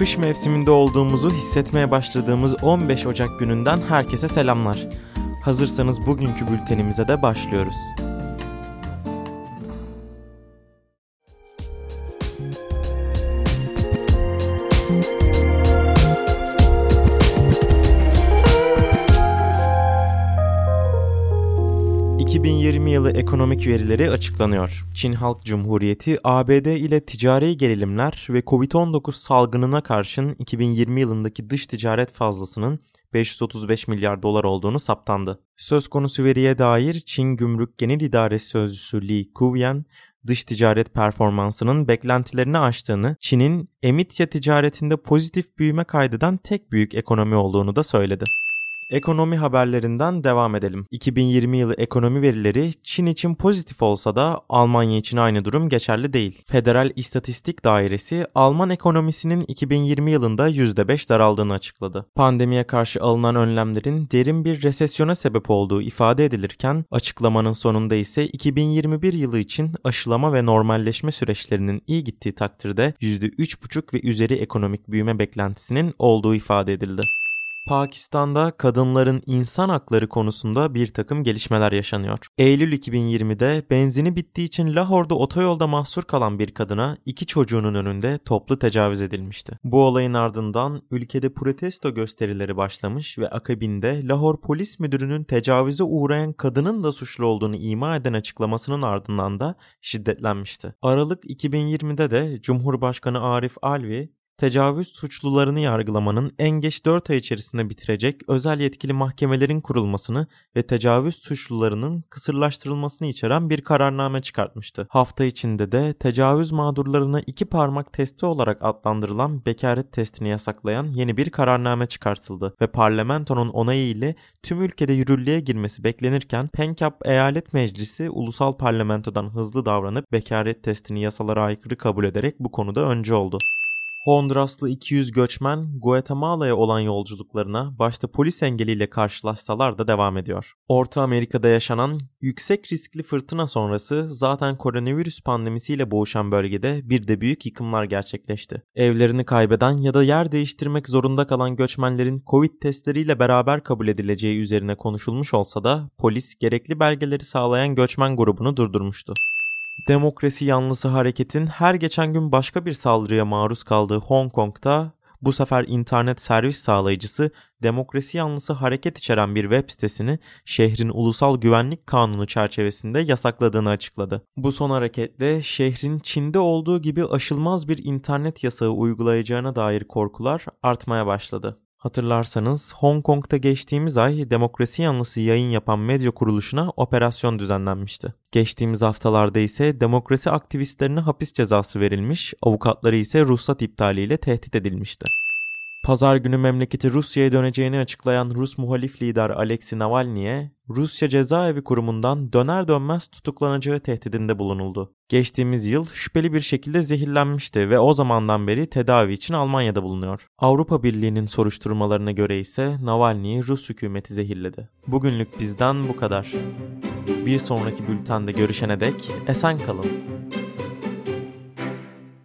Kış mevsiminde olduğumuzu hissetmeye başladığımız 15 Ocak gününden herkese selamlar. Hazırsanız bugünkü bültenimize de başlıyoruz. 2020 yılı ekonomik verileri açıklanıyor. Çin Halk Cumhuriyeti ABD ile ticari gerilimler ve Covid-19 salgınına karşın 2020 yılındaki dış ticaret fazlasının 535 milyar dolar olduğunu saptandı. Söz konusu veriye dair Çin Gümrük Genel İdaresi Sözcüsü Li Kuvian, dış ticaret performansının beklentilerini aştığını, Çin'in emitya ticaretinde pozitif büyüme kaydeden tek büyük ekonomi olduğunu da söyledi. Ekonomi haberlerinden devam edelim. 2020 yılı ekonomi verileri Çin için pozitif olsa da Almanya için aynı durum geçerli değil. Federal İstatistik Dairesi Alman ekonomisinin 2020 yılında %5 daraldığını açıkladı. Pandemiye karşı alınan önlemlerin derin bir resesyona sebep olduğu ifade edilirken açıklamanın sonunda ise 2021 yılı için aşılama ve normalleşme süreçlerinin iyi gittiği takdirde %3,5 ve üzeri ekonomik büyüme beklentisinin olduğu ifade edildi. Pakistan'da kadınların insan hakları konusunda bir takım gelişmeler yaşanıyor. Eylül 2020'de benzini bittiği için Lahor'da otoyolda mahsur kalan bir kadına iki çocuğunun önünde toplu tecavüz edilmişti. Bu olayın ardından ülkede protesto gösterileri başlamış ve akabinde Lahor Polis Müdürü'nün tecavüze uğrayan kadının da suçlu olduğunu ima eden açıklamasının ardından da şiddetlenmişti. Aralık 2020'de de Cumhurbaşkanı Arif Alvi tecavüz suçlularını yargılamanın en geç 4 ay içerisinde bitirecek özel yetkili mahkemelerin kurulmasını ve tecavüz suçlularının kısırlaştırılmasını içeren bir kararname çıkartmıştı. Hafta içinde de tecavüz mağdurlarına iki parmak testi olarak adlandırılan bekaret testini yasaklayan yeni bir kararname çıkartıldı ve parlamentonun onayı ile tüm ülkede yürürlüğe girmesi beklenirken Pencap Eyalet Meclisi ulusal parlamentodan hızlı davranıp bekaret testini yasalara aykırı kabul ederek bu konuda önce oldu. Honduraslı 200 göçmen Guatemala'ya olan yolculuklarına başta polis engeliyle karşılaşsalar da devam ediyor. Orta Amerika'da yaşanan yüksek riskli fırtına sonrası zaten koronavirüs pandemisiyle boğuşan bölgede bir de büyük yıkımlar gerçekleşti. Evlerini kaybeden ya da yer değiştirmek zorunda kalan göçmenlerin Covid testleriyle beraber kabul edileceği üzerine konuşulmuş olsa da polis gerekli belgeleri sağlayan göçmen grubunu durdurmuştu. Demokrasi yanlısı hareketin her geçen gün başka bir saldırıya maruz kaldığı Hong Kong'da bu sefer internet servis sağlayıcısı demokrasi yanlısı hareket içeren bir web sitesini şehrin ulusal güvenlik kanunu çerçevesinde yasakladığını açıkladı. Bu son hareketle şehrin Çin'de olduğu gibi aşılmaz bir internet yasağı uygulayacağına dair korkular artmaya başladı. Hatırlarsanız Hong Kong'da geçtiğimiz ay demokrasi yanlısı yayın yapan medya kuruluşuna operasyon düzenlenmişti. Geçtiğimiz haftalarda ise demokrasi aktivistlerine hapis cezası verilmiş, avukatları ise ruhsat iptaliyle tehdit edilmişti. Pazar günü memleketi Rusya'ya döneceğini açıklayan Rus muhalif lider Alexei Navalny'e Rusya Cezaevi Kurumu'ndan döner dönmez tutuklanacağı tehdidinde bulunuldu. Geçtiğimiz yıl şüpheli bir şekilde zehirlenmişti ve o zamandan beri tedavi için Almanya'da bulunuyor. Avrupa Birliği'nin soruşturmalarına göre ise Navalny'yi Rus hükümeti zehirledi. Bugünlük bizden bu kadar. Bir sonraki bültende görüşene dek esen kalın.